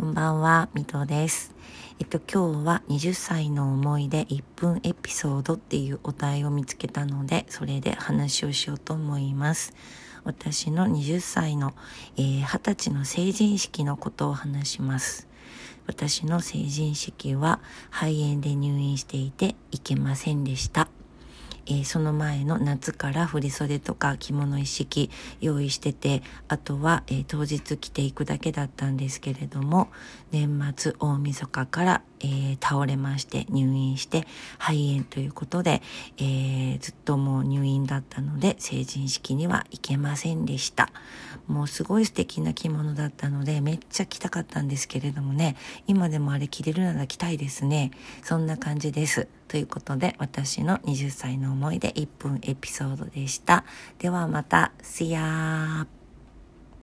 こんばんは、みとです。えっと、今日は20歳の思い出1分エピソードっていうお題を見つけたので、それで話をしようと思います。私の20歳の、えー、20歳の成人式のことを話します。私の成人式は肺炎で入院していて行けませんでした。えー、その前の夏から振袖とか着物一式用意しててあとは、えー、当日着ていくだけだったんですけれども年末大晦日から、えー、倒れまして入院して肺炎ということで、えずっともう入院だったので成人式には行けませんでした。もうすごい素敵な着物だったのでめっちゃ着たかったんですけれどもね今でもあれ着れるなら着たいですね。そんな感じです。ということで私の20歳の思い出1分エピソードでした。ではまた、See ya!